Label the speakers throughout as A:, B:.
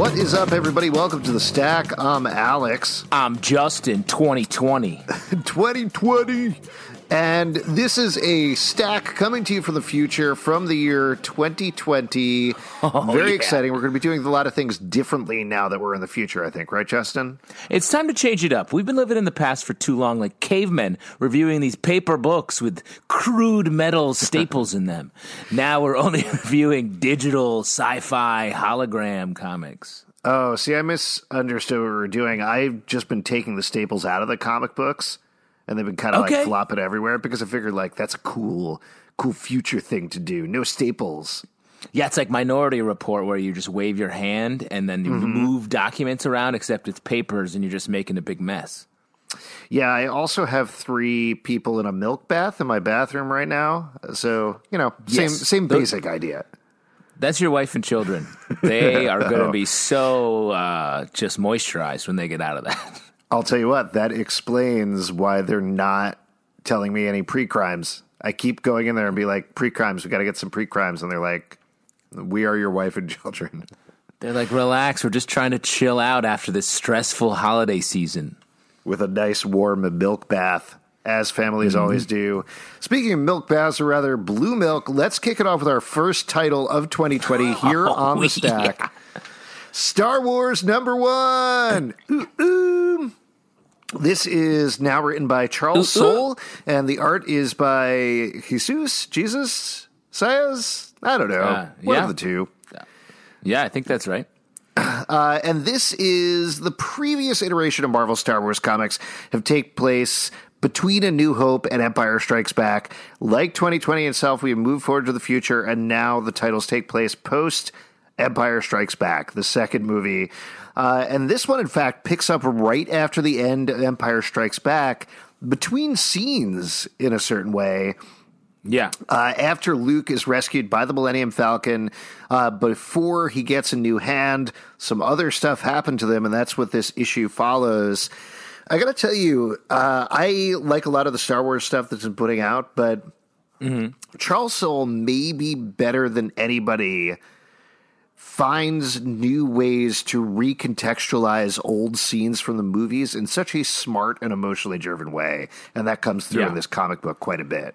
A: What is up, everybody? Welcome to the stack. I'm Alex.
B: I'm Justin, 2020.
A: 2020. And this is a stack coming to you from the future from the year 2020. Oh, Very yeah. exciting. We're going to be doing a lot of things differently now that we're in the future, I think, right, Justin?
B: It's time to change it up. We've been living in the past for too long, like cavemen, reviewing these paper books with crude metal staples in them. Now we're only reviewing digital sci fi hologram comics.
A: Oh, see, I misunderstood what we were doing. I've just been taking the staples out of the comic books and they've been kind of okay. like flopping everywhere because I figured like that's a cool, cool future thing to do. No staples.
B: Yeah, it's like Minority Report where you just wave your hand and then you mm-hmm. move documents around, except it's papers and you're just making a big mess.
A: Yeah, I also have three people in a milk bath in my bathroom right now. So, you know, same yes. same basic Those, idea.
B: That's your wife and children. They are going to be so uh, just moisturized when they get out of that.
A: I'll tell you what, that explains why they're not telling me any pre crimes. I keep going in there and be like, pre crimes, we got to get some pre crimes. And they're like, we are your wife and children.
B: They're like, relax, we're just trying to chill out after this stressful holiday season.
A: With a nice warm milk bath, as families mm-hmm. always do. Speaking of milk baths, or rather blue milk, let's kick it off with our first title of 2020 here oh, on the stack. Yeah. Star Wars number one. Ooh, ooh. This is now written by Charles Soule, and the art is by Jesus, Jesus, Saiz. I don't know. Uh, One yeah. of the two.
B: Yeah, I think that's right.
A: Uh, and this is the previous iteration of Marvel Star Wars comics have take place between A New Hope and Empire Strikes Back. Like 2020 itself, we have moved forward to the future, and now the titles take place post Empire Strikes Back, the second movie uh, and this one, in fact, picks up right after the end of Empire Strikes Back, between scenes in a certain way.
B: Yeah.
A: Uh, after Luke is rescued by the Millennium Falcon, uh, before he gets a new hand, some other stuff happened to them, and that's what this issue follows. I got to tell you, uh, I like a lot of the Star Wars stuff that's been putting out, but mm-hmm. Charles Soule may be better than anybody finds new ways to recontextualize old scenes from the movies in such a smart and emotionally driven way. And that comes through yeah. in this comic book quite a bit.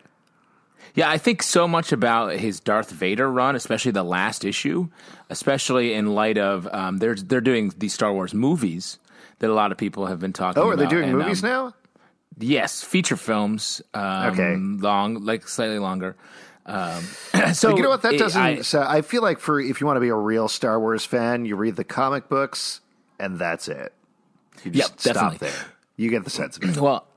B: Yeah, I think so much about his Darth Vader run, especially the last issue, especially in light of um, they're they're doing these Star Wars movies that a lot of people have been talking.
A: Oh, are
B: about.
A: they doing and, movies um, now?
B: Yes, feature films. Um,
A: okay,
B: long, like slightly longer. Um,
A: so you know what that doesn't. I, so I feel like for if you want to be a real Star Wars fan, you read the comic books and that's it. You just yep, stop definitely. there. You get the sense of it.
B: Well,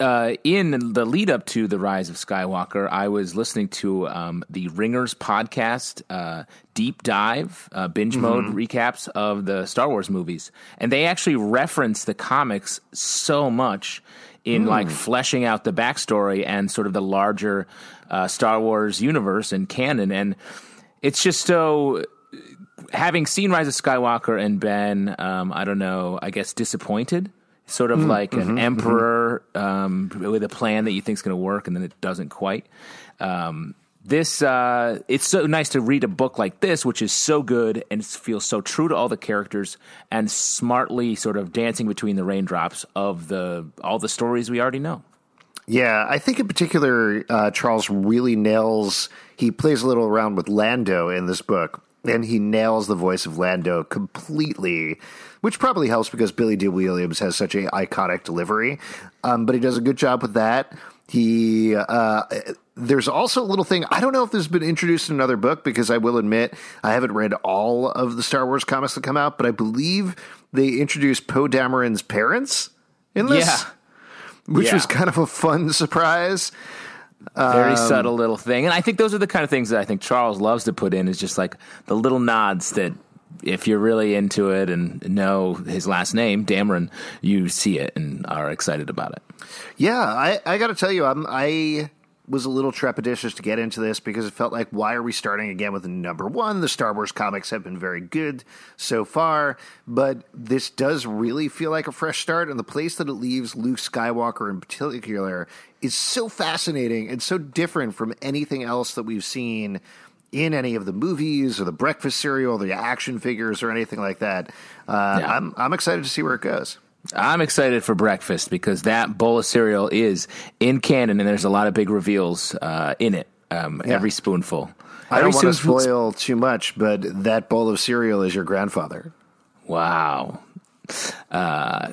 B: uh, in the lead up to the rise of Skywalker, I was listening to um, the Ringers podcast, uh, deep dive, uh, binge mm-hmm. mode recaps of the Star Wars movies, and they actually reference the comics so much in mm. like fleshing out the backstory and sort of the larger uh, Star Wars universe and canon. And it's just so having seen Rise of Skywalker and been, um, I don't know, I guess disappointed sort of like an emperor um, with a plan that you think is going to work, and then it doesn't quite. Um, this uh, it's so nice to read a book like this, which is so good and feels so true to all the characters and smartly sort of dancing between the raindrops of the all the stories we already know.
A: Yeah, I think in particular, uh, Charles really nails. He plays a little around with Lando in this book, and he nails the voice of Lando completely, which probably helps because Billy Dee Williams has such a iconic delivery. Um, but he does a good job with that. He uh, there's also a little thing. I don't know if this has been introduced in another book because I will admit I haven't read all of the Star Wars comics that come out, but I believe they introduced Poe Dameron's parents in this.
B: Yeah.
A: Which
B: Yeah.
A: was kind of a fun surprise.
B: Very subtle little thing, and I think those are the kind of things that I think Charles loves to put in. Is just like the little nods that. If you're really into it and know his last name, Dameron, you see it and are excited about it.
A: Yeah, I, I got to tell you, I'm, I was a little trepidatious to get into this because it felt like, why are we starting again with number one? The Star Wars comics have been very good so far, but this does really feel like a fresh start. And the place that it leaves Luke Skywalker in particular is so fascinating and so different from anything else that we've seen in any of the movies or the breakfast cereal, or the action figures, or anything like that. Uh,
B: Yeah.
A: I'm, I'm excited to see where it goes.
B: I'm excited for breakfast because that bowl of cereal is in canon, and there's a lot of big reveals uh, in it. Um, Every spoonful.
A: I
B: Every
A: don't want to spoil too much, but that bowl of cereal is your grandfather.
B: Wow. Uh,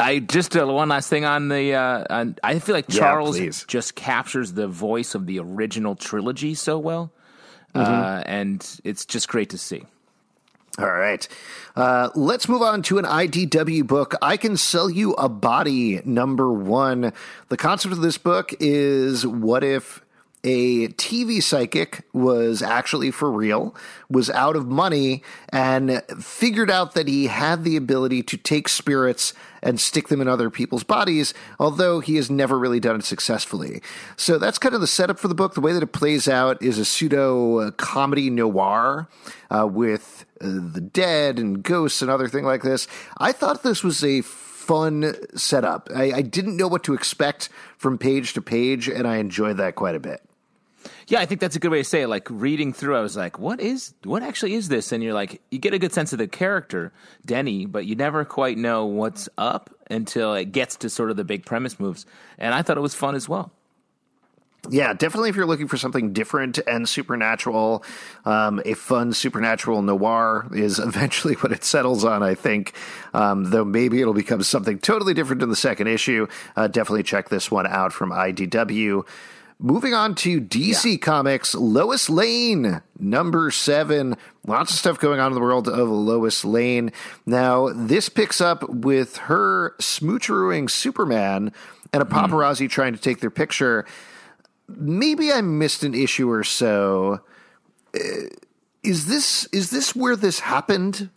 B: I just uh, one last thing on the. Uh, on, I feel like Charles
A: please.
B: just captures the voice of the original trilogy so well,
A: Mm-hmm.
B: uh, and it's just great to see.
A: All right. Uh, let's move on to an IDW book. I Can Sell You a Body, number one. The concept of this book is what if a TV psychic was actually for real, was out of money, and figured out that he had the ability to take spirits and stick them in other people's bodies, although he has never really done it successfully. So that's kind of the setup for the book. The way that it plays out is a pseudo uh, comedy noir uh, with uh, the dead and ghosts and other thing like this. I thought this was a fun setup. I, I didn't know what to expect from page to page, and I enjoyed that quite a bit.
B: Yeah, I think that's a good way to say it. Like reading through, I was like, "What is? What actually is this?" And you're like, you get a good sense of the character, Denny, but you never quite know what's up until it gets to sort of the big premise moves. And I thought it was fun as well.
A: Yeah, definitely if you're looking for something different and supernatural, um, a fun supernatural noir is eventually what it settles on, I think. Um, though maybe it'll become something totally different in the second issue. Uh, definitely check this one out from IDW. Moving on to DC Comics, Lois Lane, number seven. Lots of stuff going on in the world of Lois Lane. Now, this picks up with her smoocherooing Superman and a paparazzi trying to take their picture maybe I missed an issue or so. Uh, Is this is this where this happened?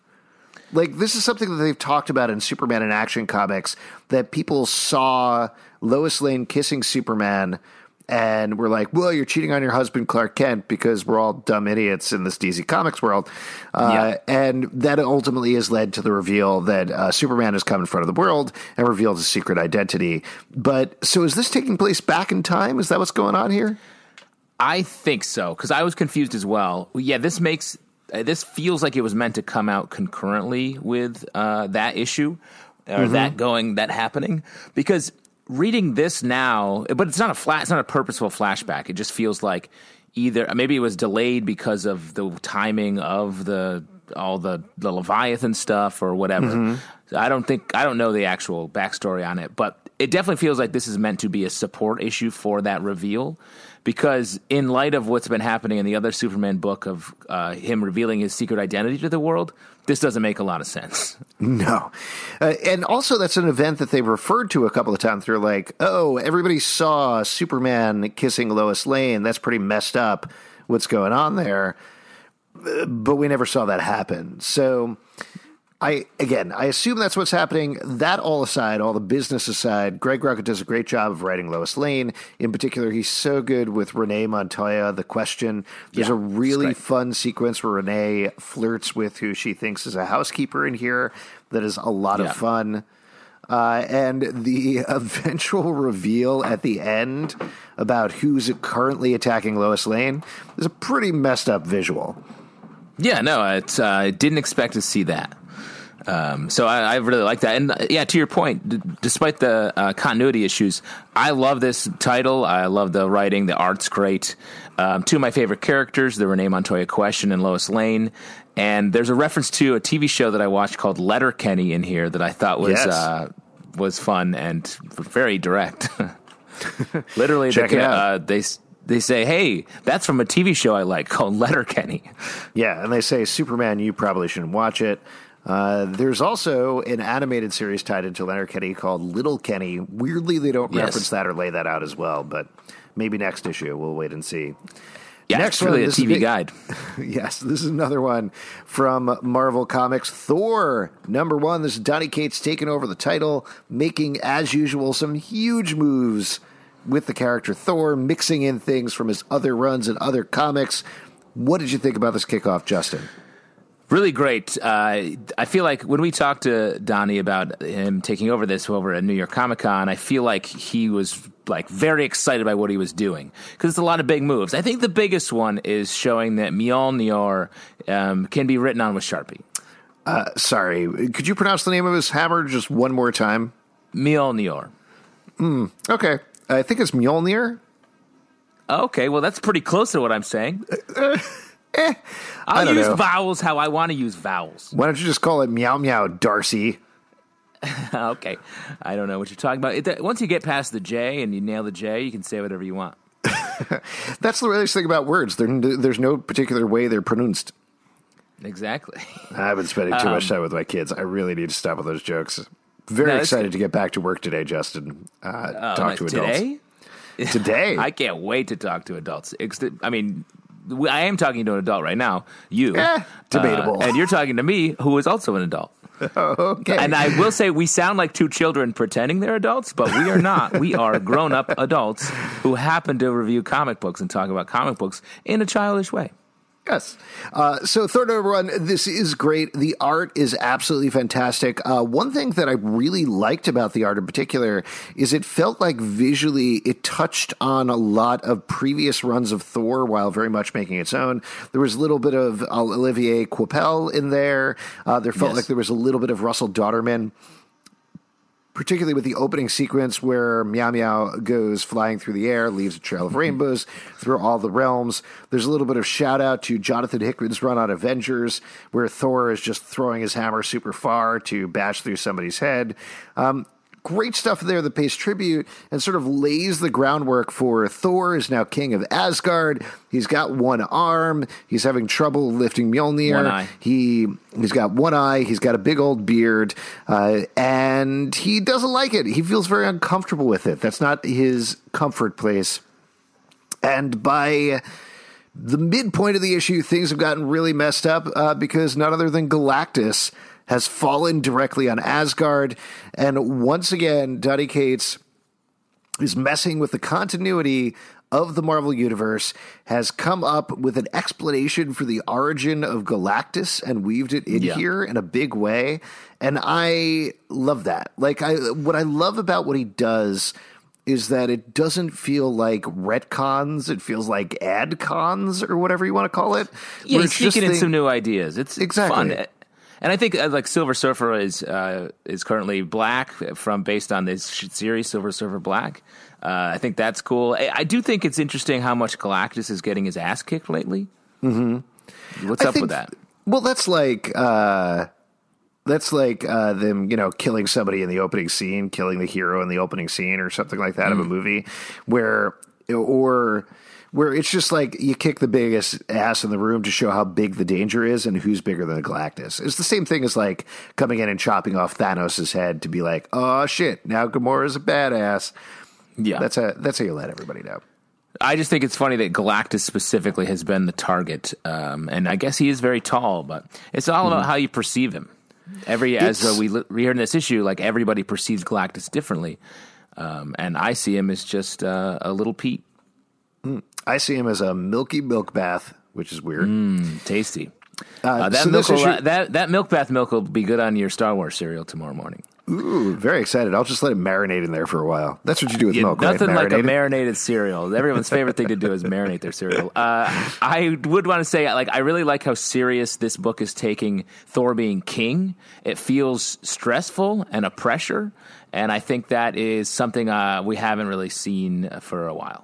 A: Like this is something that they've talked about in Superman in Action comics that people saw Lois Lane kissing Superman and we're like, "Well, you're cheating on your husband Clark Kent because we're all dumb idiots in this DC Comics world." Uh, And that ultimately has led to the reveal that uh, Superman has come in front of the world and revealed his secret identity. But so is this taking place back in time? Is that what's going on here?
B: I think so because I was confused as well. Yeah, this makes uh, this feels like it was meant to come out concurrently with uh, that issue or that going that happening because reading this now, but it's not a flat, it's not a purposeful flashback. It just feels like either maybe it was delayed because of the timing of the all the the Leviathan stuff or whatever. Mm-hmm. I don't think I don't know the actual backstory on it, but it definitely feels like this is meant to be a support issue for that reveal. Because in light of what's been happening in the other Superman book of uh, him revealing his secret identity to the world, this doesn't make a lot of sense.
A: No. Uh, and also, that's an event that they referred to a couple of times. They're like, oh, everybody saw Superman kissing Lois Lane. That's pretty messed up. What's going on there? Uh, But we never saw that happen. So. I again, I assume that's what's happening. That all aside, all the business aside, Greg Rucka does a great job of writing Lois Lane. In particular, he's so good with Renee Montoya. The question. There's
B: Yeah,
A: a really fun sequence where Renee flirts with who she thinks is a housekeeper in here. That is a lot
B: Yeah.
A: of fun. Uh, and the eventual reveal at the end about who's currently attacking Lois Lane is a pretty messed up visual.
B: Yeah, no, it's, uh, I didn't expect to see that. Um, so I, I, really like that. And uh, yeah, to your point, d- despite the uh, continuity issues, I love this title. I love the writing. The art's great. Um, two of my favorite characters, the Renee Montoya Question and Lois Lane. And there's a reference to a TV show that I watched called Letterkenny in here that I thought was
A: Yes.
B: uh, was fun and very direct. Literally,
A: Check
B: they,
A: it out.
B: Uh, they they say, "Hey, that's from a TV show I like called Letterkenny."
A: Yeah, and they say Superman, you probably shouldn't watch it. Uh, there's also an animated series tied into Letterkenny called Little Kenny. Weirdly, they don't
B: Yes.
A: reference that or lay that out as well, but maybe next issue. We'll wait and see.
B: Yeah,
A: Next
B: it's really
A: one,
B: a TV
A: big-
B: guide.
A: yes, this is another one from Marvel Comics. Thor, number one. This is Donny Cates taking over the title, making, as usual, some huge moves with the character Thor, mixing in things from his other runs and other comics. What did you think about this kickoff, Justin?
B: Really great. Uh, I feel like when we talked to Donny about him taking over this over at New York Comic Con, I feel like he was like very excited by what he was doing because it's a lot of big moves. I think the biggest one is showing that Mjolnir um, can be written on with Sharpie.
A: Sorry, could you pronounce the name of his hammer just one more time?
B: Mjolnir.
A: Okay, I think it's Mjolnir.
B: Okay, well that's pretty close to what I'm saying.
A: I
B: I'll use
A: know.
B: vowels how I want to use vowels.
A: Why don't you just call it Meow Meow Darcy?
B: okay, I don't know what you're talking about. It, once you get past the J and you nail the J, you can say whatever you want.
A: That's the weirdest thing about words. There, there's no particular way they're pronounced.
B: Exactly.
A: I've been spending too much time with my kids. I really need to stop with those jokes. Very
B: Um, No,
A: excited to get back to work today, Justin. Uh,
B: Oh,
A: talk
B: nice.
A: to adults
B: today.
A: Today,
B: I can't wait to talk to adults. I mean, I am talking to an adult right now, you.
A: Eh, debatable.
B: Uh, and you're talking to me, who is also an adult.
A: okay.
B: And I will say, we sound like two children pretending they're adults, but we are not. we are grown up adults who happen to review comic books and talk about comic books in a childish way.
A: Yes. Uh, so third one, this is great. The art is absolutely fantastic. Uh, one thing that I really liked about the art in particular is it felt like visually it touched on a lot of previous runs of Thor while very much making its own. There was a little bit of Olivier Coipel in there. Uh, there felt
B: Yes.
A: like there was a little bit of Russell Dauterman particularly with the opening sequence where Meow Meow goes flying through the air, leaves a trail of rainbows through all the realms. There's a little bit of shout out to Jonathan Hickman's run on Avengers, where Thor is just throwing his hammer super far to bash through somebody's head. Um, Great stuff there that pays tribute and sort of lays the groundwork for Thor is now king of Asgard. He's got one arm. He's having trouble lifting Mjolnir. He he's got one eye. He's got a big old beard, uh, and he doesn't like it. He feels very uncomfortable with it. That's not his comfort place. And by the midpoint of the issue, things have gotten really messed up uh, because none other than Galactus has fallen directly on Asgard, and once again, Donny Cates is messing with the continuity of the Marvel Universe, has come up with an explanation for the origin of Galactus and weaved it in
B: Yeah.
A: here in a big way. And I love that. Like I what I love about what he does is that it doesn't feel like retcons, it feels like adcons or whatever you want to call it.
B: Yeah, he's
A: it's just
B: sneaking in some new ideas. It's
A: Exactly.
B: fun. And I think uh, like Silver Surfer is uh, is currently black from based on this series Silver Surfer Black. Uh, I think that's cool. I, I do think it's interesting how much Galactus is getting his ass kicked lately. Mm-hmm. What's
A: I
B: up
A: think-
B: with that?
A: Well, that's like uh, that's like uh, them, you know, killing somebody in the opening scene, killing the hero in the opening scene, or something like that of
B: Mm.
A: a movie, where or where it's just like you kick the biggest ass in the room to show how big the danger is and who's bigger than Galactus. It's the same thing as like coming in and chopping off Thanos' head to be like, oh shit, now Gamora's a badass.
B: Yeah,
A: That's a that's how you let everybody know.
B: I just think it's funny that Galactus specifically has been the target, um, and I guess he is very tall, but it's all about how you perceive him. Every as
A: Hmm.
B: Uh, we we hear in this issue, like everybody perceives Galactus differently, um, and I see him as just uh, a little Pete,
A: I see him as a milky milk bath, which is weird.
B: tasty. Uh, that
A: so
B: milk will,
A: issue-
B: that that milk bath milk will be good on your Star Wars cereal tomorrow morning.
A: Ooh, very excited. I'll just let it marinate in there for a while. That's what you do with milk,
B: nothing
A: right?
B: like a
A: Marinated?
B: marinated cereal. Everyone's favorite thing to do is marinate their cereal. Uh, I would want to say, like, I really like how serious this book is taking Thor being king. It feels stressful and a pressure, and I think that is something uh, we haven't really seen for a while.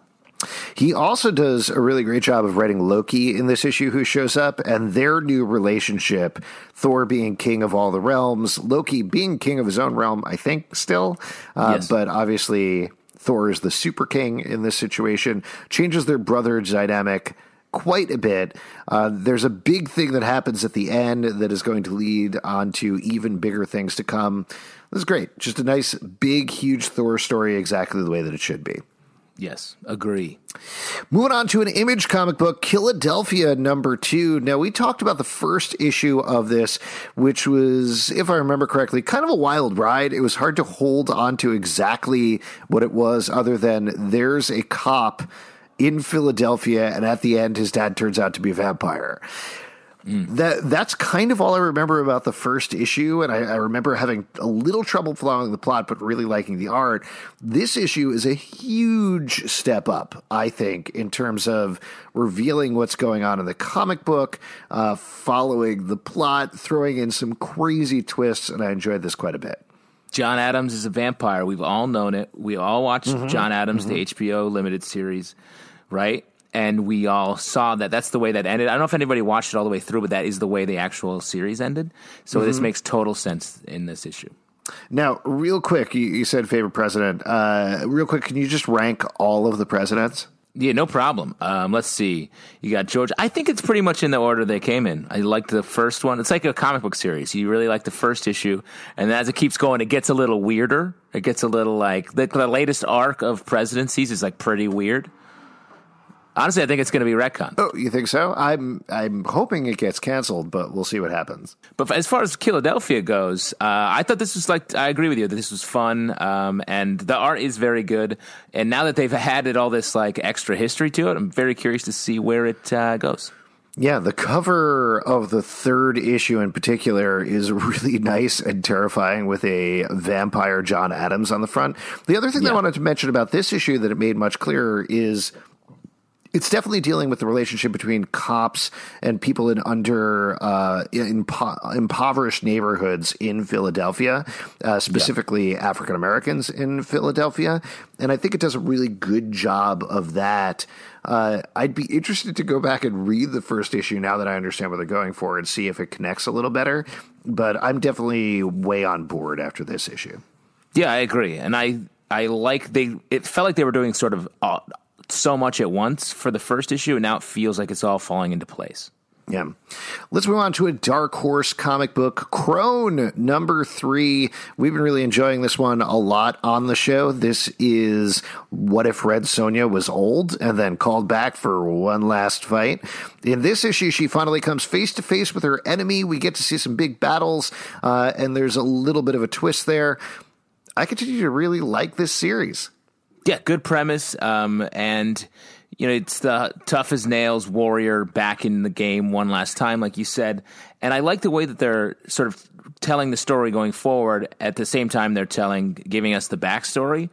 A: He also does a really great job of writing Loki in this issue, who shows up, and their new relationship. Thor being king of all the realms, Loki being king of his own realm, I think, still. Uh,
B: Yes.
A: But obviously, Thor is the super king in this situation, changes their brother dynamic quite a bit. Uh, there's a big thing that happens at the end that is going to lead on to even bigger things to come. This is great. Just a nice, big, huge Thor story, exactly the way that it should be.
B: Yes, agree.
A: Moving on to an image comic book, Philadelphia number two. Now, we talked about the first issue of this, which was, if I remember correctly, kind of a wild ride. It was hard to hold on to exactly what it was, other than there's a cop in Philadelphia, and at the end, his dad turns out to be a vampire. Mm. That that's kind of all I remember about the first issue, and I, I remember having a little trouble following the plot, but really liking the art. This issue is a huge step up, I think, in terms of revealing what's going on in the comic book, uh, following the plot, throwing in some crazy twists, and I enjoyed this quite a bit.
B: John Adams is a vampire. We've all known it. We all watched mm-hmm. John Adams, the mm-hmm. HBO limited series, right? And we all saw that that's the way that ended. I don't know if anybody watched it all the way through, but that is the way the actual series ended. So this makes total sense in this issue.
A: Now, real quick, you, you said favorite president. Uh, real quick, can you just rank all of the presidents?
B: Yeah, no problem. Um, let's see. You got George. I think it's pretty much in the order they came in. I liked the first one. It's like a comic book series. You really like the first issue, and as it keeps going, it gets a little weirder. It gets a little like the, the latest arc of presidencies is like pretty weird. Honestly, I think it's going to be retcon.
A: Oh, you think so? I'm I'm hoping it gets canceled, but we'll see what happens.
B: But as far as Philadelphia goes, uh, I thought this was like I agree with you that this was fun, um, and the art is very good. And now that they've added all this like extra history to it, I'm very curious to see where it uh, goes.
A: Yeah, the cover of the third issue in particular is really nice and terrifying with a vampire John Adams on the front. The other thing that I wanted to mention about this issue that it made much clearer is it's definitely dealing with the relationship between cops and people in under uh, impo- impoverished neighborhoods in Philadelphia, uh, specifically African Americans in Philadelphia, and I think it does a really good job of that. Uh, I'd be interested to go back and read the first issue now that I understand what they're going for and see if it connects a little better. But I'm definitely way on board after this issue.
B: Yeah, I agree, and I I like they. It felt like they were doing sort of uh, so much at once for the first issue, and now it feels like it's all falling into place.
A: Yeah. Let's move on to a dark horse comic book, Crone number three. We've been really enjoying this one a lot on the show. This is What If Red Sonja was old and then called back for one last fight. In this issue, she finally comes face to face with her enemy. We get to see some big battles, uh, and there's a little bit of a twist there. I continue to really like this series.
B: Yeah, good premise, um, and you know it's the tough as nails warrior back in the game one last time, like you said. And I like the way that they're sort of telling the story going forward. At the same time, they're telling, giving us the backstory.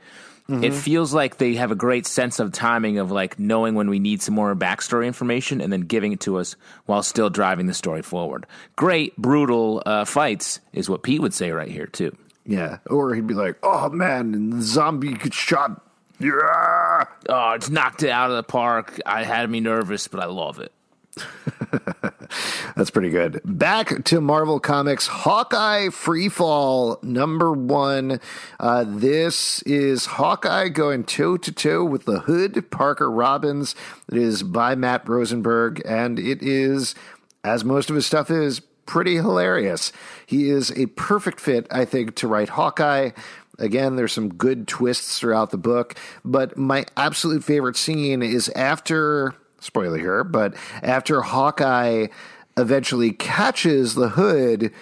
B: It feels like they have a great sense of timing of like knowing when we need some more backstory information and then giving it to us while still driving the story forward. Great, brutal uh, fights is what Pete would say right here too.
A: Yeah. Or he'd be like, oh man, and the zombie gets shot. Yeah.
B: Oh, it's knocked it out of the park. I had me nervous, but I love it.
A: That's pretty good. Back to Marvel Comics, Hawkeye Freefall number one. Uh, this is Hawkeye going toe to toe with the Hood, Parker Robbins. It is by Matt Rosenberg, and it is, as most of his stuff is, pretty hilarious. He is a perfect fit, I think, to write Hawkeye. Again, there's some good twists throughout the book, but my absolute favorite scene is after spoiler here, but after Hawkeye eventually catches the hood,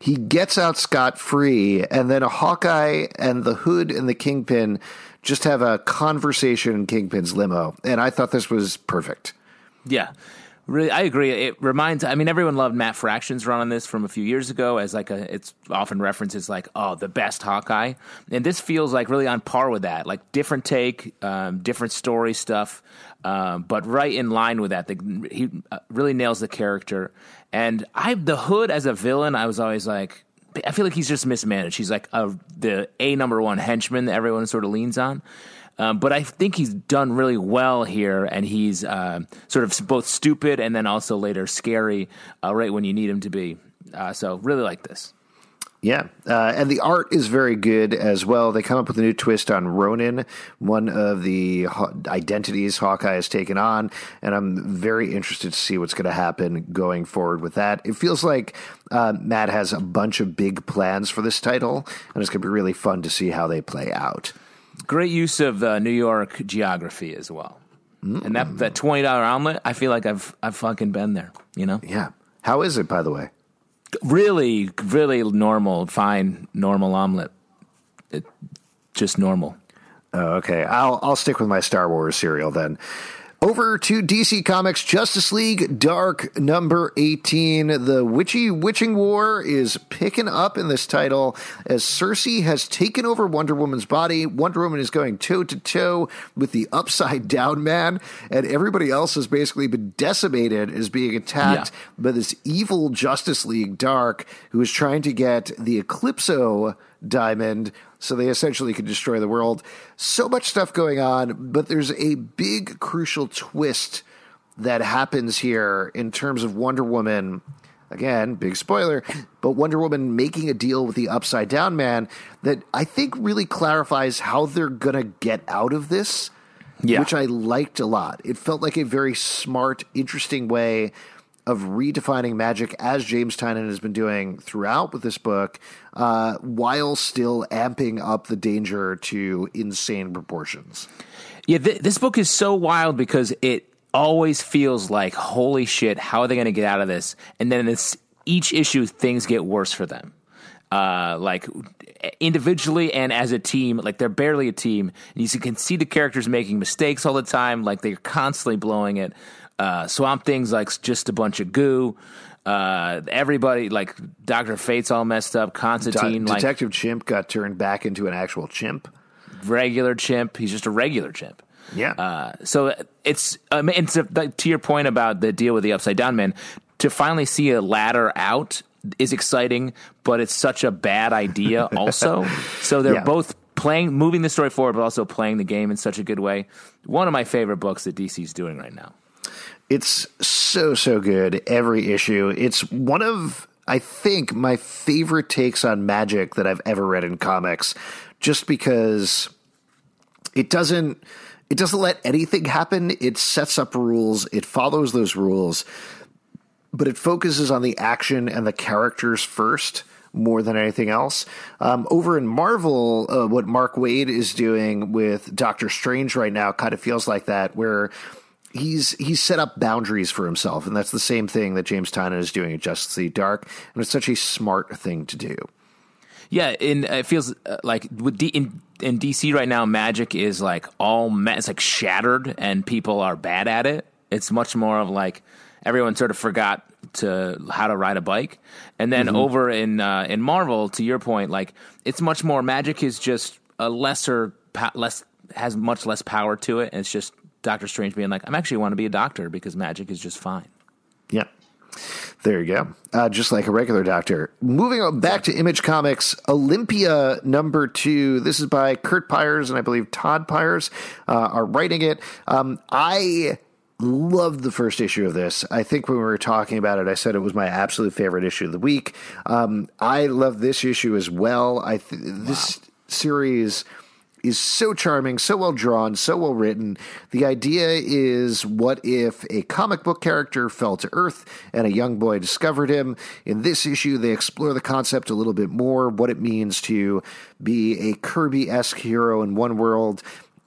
A: he gets out scot free, and then Hawkeye and the hood and the kingpin just have a conversation in Kingpin's limo. And I thought this was perfect.
B: Yeah. Really, I agree. It reminds. I mean, everyone loved Matt Fraction's run on this from a few years ago as like a. It's often referenced as like, oh, the best Hawkeye, and this feels like really on par with that. Like different take, um, different story stuff, um, but right in line with that. The, he uh, really nails the character, and I the Hood as a villain. I was always like, I feel like he's just mismanaged. He's like a, the a number one henchman that everyone sort of leans on. Um, but I think he's done really well here, and he's uh, sort of both stupid and then also later scary, uh, right when you need him to be. Uh, so really like this.
A: Yeah, uh, and the art is very good as well. They come up with a new twist on Ronin, one of the identities Hawkeye has taken on, and I'm very interested to see what's going to happen going forward with that. It feels like uh, Matt has a bunch of big plans for this title, and it's going to be really fun to see how they play out.
B: Great use of uh, New York geography as well. Mm. And that, that $20 omelet, I feel like I've, I've fucking been there, you know?
A: Yeah. How is it, by the way?
B: Really, really normal, fine, normal omelet. It, just normal.
A: Oh, okay. I'll, I'll stick with my Star Wars cereal then. Over to DC Comics Justice League Dark number 18. The Witchy Witching War is picking up in this title as Circe has taken over Wonder Woman's body. Wonder Woman is going toe to toe with the Upside Down Man, and everybody else has basically been decimated as being attacked yeah. by this evil Justice League Dark who is trying to get the Eclipso diamond so they essentially could destroy the world. So much stuff going on, but there's a big crucial twist that happens here in terms of Wonder Woman. Again, big spoiler, but Wonder Woman making a deal with the Upside Down Man that I think really clarifies how they're going to get out of this, yeah. which I liked a lot. It felt like a very smart, interesting way of redefining magic as James Tynion has been doing throughout with this book, uh, while still amping up the danger to insane proportions.
B: Yeah, th- this book is so wild because it always feels like, holy shit, how are they going to get out of this? And then it's each issue, things get worse for them. Uh, like individually and as a team, like they're barely a team. And you can see the characters making mistakes all the time, like they're constantly blowing it. Uh, Swamp Thing's like just a bunch of goo. Uh, everybody like Doctor Fate's all messed up. Constantine,
A: De-
B: like,
A: Detective Chimp, got turned back into an actual chimp.
B: Regular chimp. He's just a regular chimp.
A: Yeah.
B: Uh, so it's um, and to, to your point about the deal with the Upside Down Man, to finally see a ladder out is exciting, but it's such a bad idea also. so they're yeah. both playing, moving the story forward, but also playing the game in such a good way. One of my favorite books that DC's doing right now.
A: It's so, so good. Every issue. It's one of, I think, my favorite takes on magic that I've ever read in comics, just because it doesn't. It doesn't let anything happen. It sets up rules. It follows those rules, but it focuses on the action and the characters first more than anything else. Um, over in Marvel, uh, what Mark Waid is doing with Doctor Strange right now kind of feels like that, where he's he's set up boundaries for himself, and that's the same thing that James Tynion is doing at Justice League Dark, and it's such a smart thing to do.
B: Yeah, and it feels uh, like with D- in in DC right now, magic is like all ma- it's like shattered, and people are bad at it. It's much more of like everyone sort of forgot to how to ride a bike, and then mm-hmm. over in uh, in Marvel, to your point, like it's much more magic is just a lesser less has much less power to it, and it's just Doctor Strange being like, I'm actually want to be a doctor because magic is just fine.
A: Yeah. There you go. Uh, just like a regular doctor. Moving on back to Image Comics, Olympia number two. This is by Curt Pires and I believe Todd Pyers uh, are writing it. Um, I loved the first issue of this. I think when we were talking about it, I said it was my absolute favorite issue of the week. Um, I love this issue as well. I th- this wow. series is so charming, so well drawn, so well written. The idea is what if a comic book character fell to Earth and a young boy discovered him? In this issue, they explore the concept a little bit more, what it means to be a Kirby esque hero in one world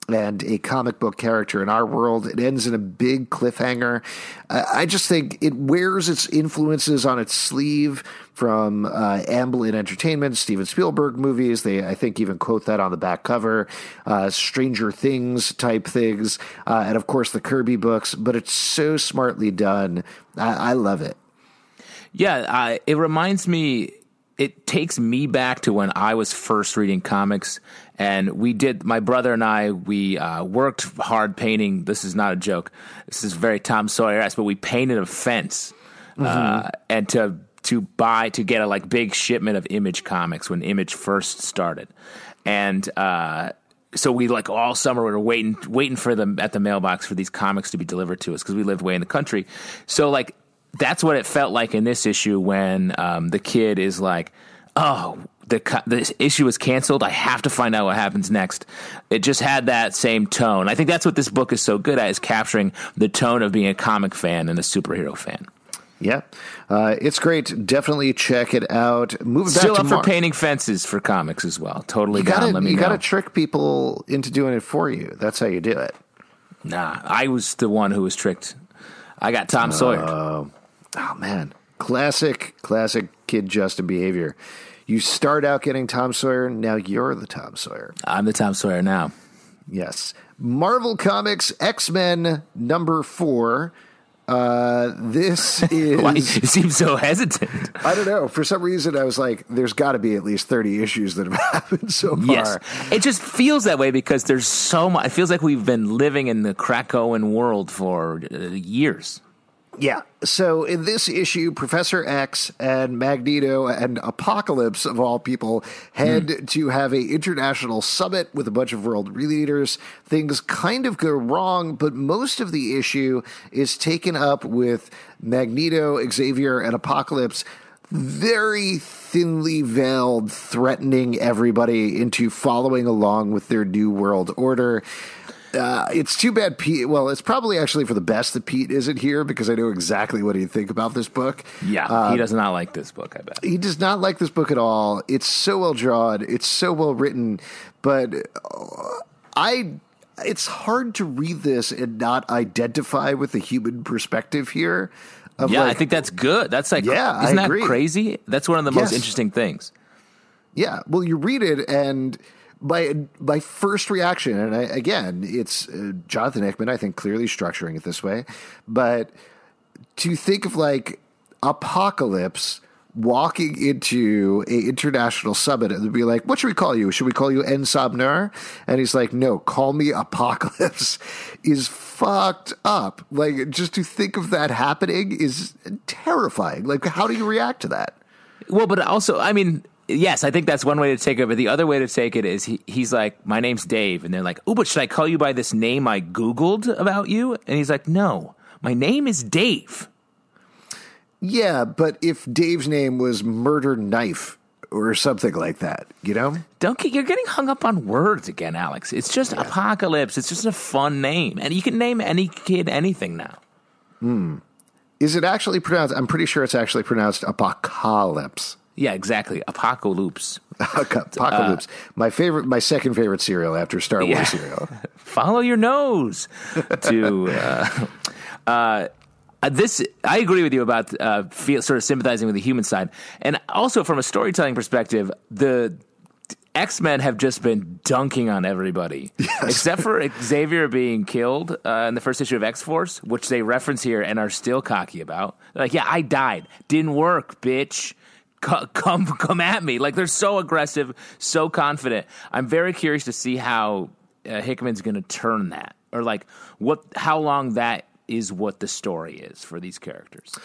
A: and a comic book character in our world. It ends in a big cliffhanger. I just think it wears its influences on its sleeve from uh, Amblin Entertainment, Steven Spielberg movies. They, I think, even quote that on the back cover. Uh, Stranger Things type things, uh, and of course the Kirby books. But it's so smartly done. I, I love it.
B: Yeah, it reminds me. It takes me back to when I was first reading comics and we did my brother and I we uh, worked hard painting. This is not a joke. This is very Tom Sawyer esque, but we painted a fence mm-hmm. uh, and to to buy to get a like big shipment of Image comics when Image first started, and. Uh, so we like all summer we were waiting waiting for them at the mailbox for these comics to be delivered to us because we lived way in the country. So like that's what it felt like in this issue when um, the kid is like, "Oh, the the issue is canceled. I have to find out what happens next. It just had that same tone. I think that's what this book is so good at is capturing the tone of being a comic fan and a superhero fan.
A: Yeah, uh, it's great. Definitely check it out.
B: Moving Still up Mar- for painting fences for comics as well. Totally
A: you
B: gotta,
A: You got to trick people into doing it for you. That's how you do it.
B: Nah, I was the one who was tricked. I got Tom uh, Sawyer.
A: Oh man, classic, classic kid Justin behavior. You start out getting Tom Sawyer. Now you're the Tom Sawyer.
B: I'm the Tom Sawyer now.
A: Yes. Marvel Comics X Men number four. Uh, this is.
B: Why you seem so hesitant?
A: I don't know. For some reason, I was like, "There's got to be at least 30 issues that have happened so far." Yes,
B: it just feels that way because there's so much. It feels like we've been living in the Krakoan world for uh, years.
A: Yeah. So in this issue, Professor X and Magneto and Apocalypse of all people head mm. to have a international summit with a bunch of world leaders. Things kind of go wrong, but most of the issue is taken up with Magneto, Xavier, and Apocalypse very thinly veiled, threatening everybody into following along with their new world order. Uh, it's too bad Pete. Well, it's probably actually for the best that Pete isn't here because I know exactly what he'd think about this book.
B: Yeah, uh, he does not like this book. I bet
A: he does not like this book at all. It's so well drawn. It's so well written, but uh, I. It's hard to read this and not identify with the human perspective here.
B: yeah, like, I think that's good. That's like, yeah, isn't that crazy? That's one of the yes. most interesting things.
A: Yeah, well, you read it and my my first reaction, and I, again, it's uh, Jonathan Hickman. I think clearly structuring it this way, but to think of like apocalypse walking into a international summit and be like, "What should we call you? Should we call you En And he's like, "No, call me Apocalypse." Is fucked up. Like just to think of that happening is terrifying. Like, how do you react to that?
B: Well, but also, I mean, yes, I think that's one way to take it. But the other way to take it is he, he's like, my name's Dave. And they're like, oh, but should I call you by this name I Googled about you? And he's like, no, my name is Dave.
A: Yeah, but if Dave's name was Murder Knife or something like that, you know?
B: Don't get, you're getting hung up on words again, Alex. It's just yeah. Apocalypse. It's just a fun name. And you can name any kid anything now.
A: Hmm. Is it actually pronounced? I'm pretty sure it's actually pronounced apocalypse.
B: Yeah, exactly. Apocalypse.
A: Apocalypse. Uh, my favorite, my second favorite cereal after Star Wars cereal.
B: Follow your nose. to uh, uh, this, I agree with you about uh, feel, sort of sympathizing with the human side, and also from a storytelling perspective, the X Men have just been dunking on everybody, yes. except for Xavier being killed uh, in the first issue of X Force, which they reference here and are still cocky about. They're like, yeah, I died, didn't work, bitch come come at me. Like they're so aggressive, so confident. I'm very curious to see how uh, Hickman's going to turn that, or like what how long that is what the story is for these characters.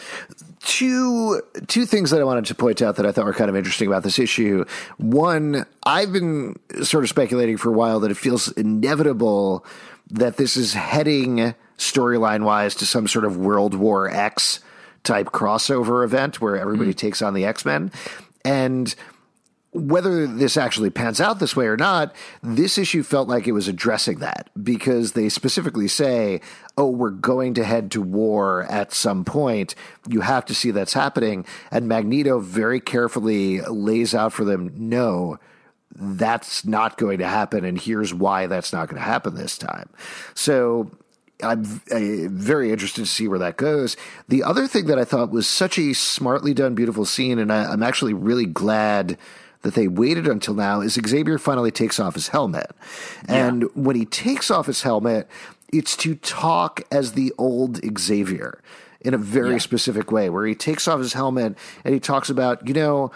A: Two two things that I wanted to point out that I thought were kind of interesting about this issue. One, I've been sort of speculating for a while that it feels inevitable that this is heading storyline wise to some sort of World War X type crossover event where everybody mm. takes on the X Men. And whether this actually pans out this way or not, this issue felt like it was addressing that because they specifically say, oh, we're going to head to war at some point. You have to see that's happening. And Magneto very carefully lays out for them, no, that's not going to happen, and here's why that's not going to happen this time. So I'm very interested to see where that goes. The other thing that I thought was such a smartly done, beautiful scene, and I, am actually really glad that they waited until now, is Xavier finally takes off his helmet. Yeah. And when he takes off his helmet, it's to talk as the old Xavier in a very yeah. specific way, where he takes off his helmet and he talks about, you know,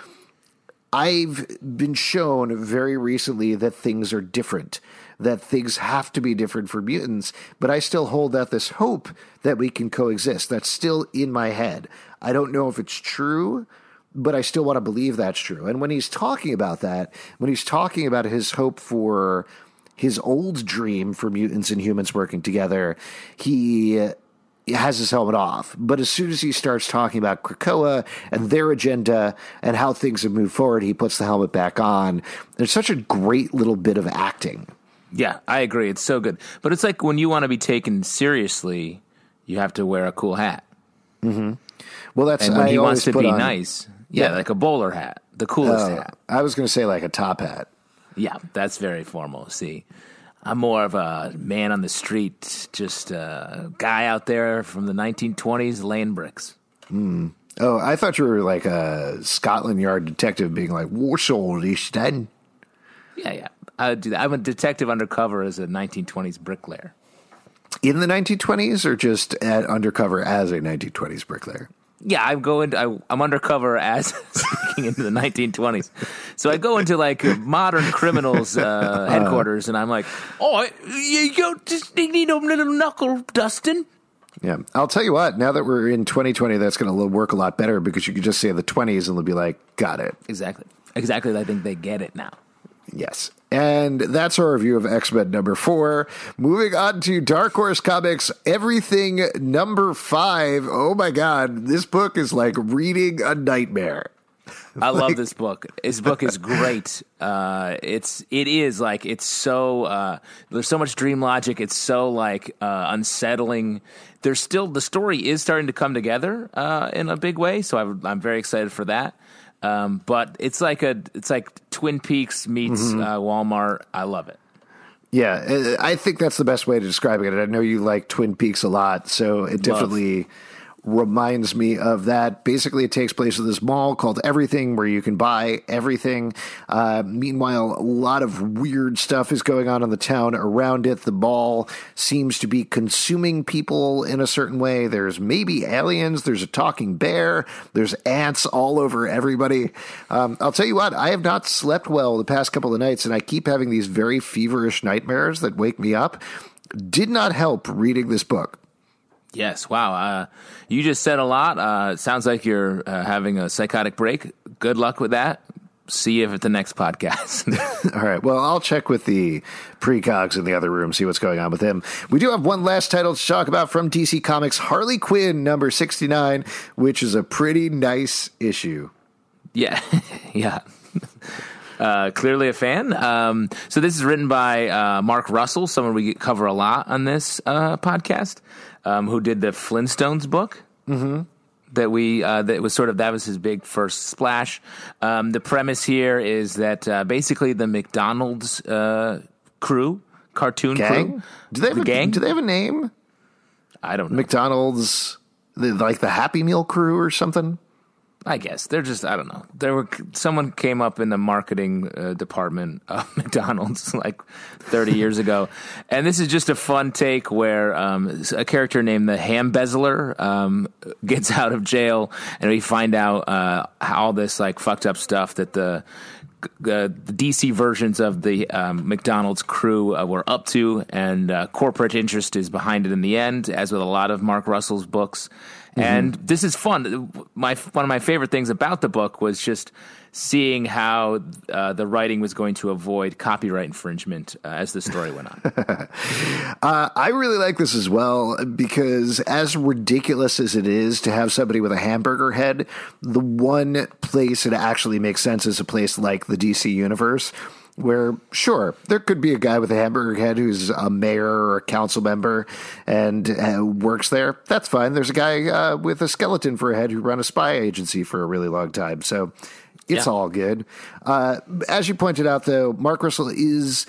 A: I've been shown very recently that things are different, that things have to be different for mutants, but I still hold out this hope that we can coexist. That's still in my head. I don't know if it's true, but I still want to believe that's true. And when he's talking about that, when he's talking about his hope for his old dream for mutants and humans working together, he has his helmet off. But as soon as he starts talking about Krakoa and their agenda and how things have moved forward, he puts the helmet back on. There's such a great little bit of acting.
B: Yeah, I agree. It's so good. But it's like when you want to be taken seriously, you have to wear a cool hat.
A: Mm-hmm. Well, that's
B: and when
A: I
B: he wants to be
A: on,
B: nice. Yeah, yeah, like a bowler hat, the coolest uh, hat.
A: I was going to say like a top hat.
B: Yeah, that's very formal. See, I'm more of a man on the street, just a guy out there from the 1920s laying bricks.
A: Mm. Oh, I thought you were like a Scotland Yard detective being like, Warsaw, then.
B: Yeah, yeah. I do that. I'm a detective undercover as a 1920s bricklayer.
A: In the 1920s or just at undercover as a 1920s bricklayer?
B: Yeah, I'm going. I, am undercover as speaking into the 1920s. So I go into like modern criminals uh, headquarters, and I'm like, "Oh, you, you just need a little knuckle dusting."
A: Yeah, I'll tell you what. Now that we're in 2020, that's going to work a lot better because you can just say the 20s, and they'll be like, "Got it."
B: Exactly. Exactly. I think they get it now.
A: Yes. And that's our review of X Men number four. Moving on to Dark Horse Comics, everything number five. Oh my God, this book is like reading a nightmare.
B: I like, love this book. This book is great. Uh, it's it is like it's so uh, there's so much dream logic. It's so like uh, unsettling. There's still the story is starting to come together uh, in a big way. So I'm, I'm very excited for that. Um, but it's like a it's like Twin Peaks meets mm-hmm. uh, Walmart. I love it.
A: Yeah, I think that's the best way to describe it. I know you like Twin Peaks a lot, so it definitely. Reminds me of that. Basically, it takes place at this mall called Everything, where you can buy everything. Uh, meanwhile, a lot of weird stuff is going on in the town around it. The mall seems to be consuming people in a certain way. There's maybe aliens. There's a talking bear. There's ants all over everybody. Um, I'll tell you what, I have not slept well the past couple of nights, and I keep having these very feverish nightmares that wake me up. Did not help reading this book.
B: Yes. Wow. Uh, you just said a lot. Uh, it sounds like you're uh, having a psychotic break. Good luck with that. See you at the next podcast.
A: All right. Well, I'll check with the precogs in the other room, see what's going on with him. We do have one last title to talk about from DC Comics Harley Quinn, number 69, which is a pretty nice issue.
B: Yeah. yeah. Uh, clearly a fan. Um, so this is written by uh, Mark Russell, someone we cover a lot on this uh, podcast um, who did the Flintstones book.
A: Mm-hmm.
B: That we uh, that was sort of that was his big first splash. Um, the premise here is that uh, basically the McDonald's uh, crew, cartoon
A: gang?
B: crew,
A: do they have
B: the
A: a,
B: gang?
A: Do they have a name?
B: I don't know.
A: McDonald's, the, like the Happy Meal crew or something.
B: I guess they're just I don't know. There were someone came up in the marketing uh, department of McDonald's like 30 years ago, and this is just a fun take where um, a character named the Hambezzler um, gets out of jail, and we find out uh, all this like fucked up stuff that the uh, the DC versions of the um, McDonald's crew uh, were up to, and uh, corporate interest is behind it in the end, as with a lot of Mark Russell's books. Mm-hmm. And this is fun. My one of my favorite things about the book was just seeing how uh, the writing was going to avoid copyright infringement uh, as the story went on.
A: uh, I really like this as well because, as ridiculous as it is to have somebody with a hamburger head, the one place it actually makes sense is a place like the DC universe where sure there could be a guy with a hamburger head who's a mayor or a council member and uh, works there that's fine there's a guy uh, with a skeleton for a head who ran a spy agency for a really long time so It's
B: Yeah.
A: all good. Uh, as you pointed out, though, Mark Russell is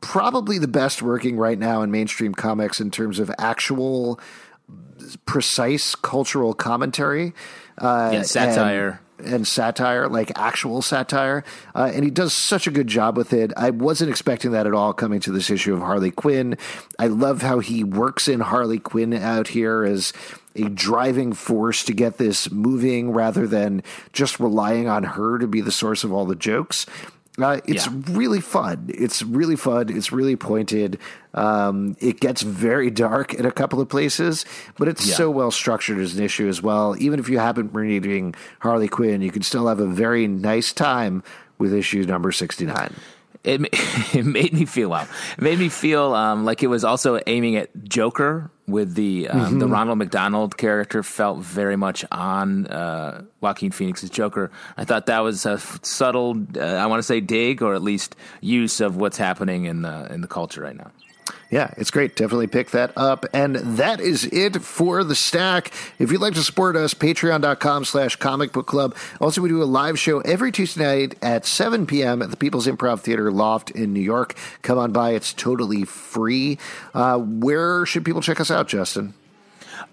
A: probably the best working right now in mainstream comics in terms of actual precise cultural commentary. Uh,
B: Yeah, satire.
A: And, satire, like actual satire. Uh, and he does such a good job with it. I wasn't expecting that at all coming to this issue of Harley Quinn. I love how he works in Harley Quinn out here as a driving force to get this moving rather than just relying on her to be the source of all the jokes. Uh, it's
B: Yeah.
A: really fun. It's really fun. It's really pointed. Um, it gets very dark in a couple of places, but it's
B: Yeah.
A: so well structured as an issue as well. Even if you haven't been reading Harley Quinn, you can still have a very nice time with issue number 69.
B: It, it made me feel wow. It made me feel um, like it was also aiming at Joker with the um,
A: Mm-hmm.
B: the Ronald McDonald character felt very much on uh, Joaquin Phoenix's Joker. I thought that was a subtle, uh, I want to say dig or at least use of what's happening in the in the culture right now.
A: Yeah, it's great. Definitely pick that up. And that is it for the stack. If you'd like to support us, patreon.com slash comic book club. Also, we do a live show every Tuesday night at 7 p.m. at the People's Improv Theater Loft in New York. Come on by. It's totally free. Uh, where should people check us out, Justin?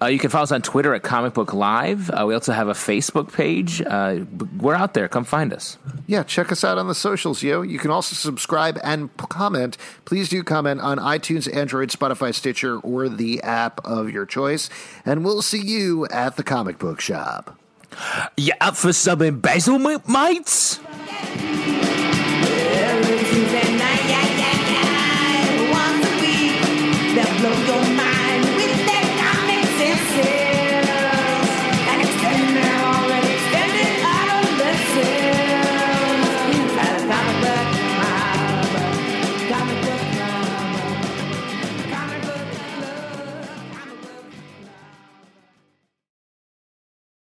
B: Uh, you can follow us on Twitter at Comic Book Live. Uh, we also have a Facebook page. Uh, we're out there. Come find us.
A: Yeah, check us out on the socials, yo. You can also subscribe and comment. Please do comment on iTunes, Android, Spotify, Stitcher, or the app of your choice. And we'll see you at the comic book shop.
B: You up for some embezzlement, mates?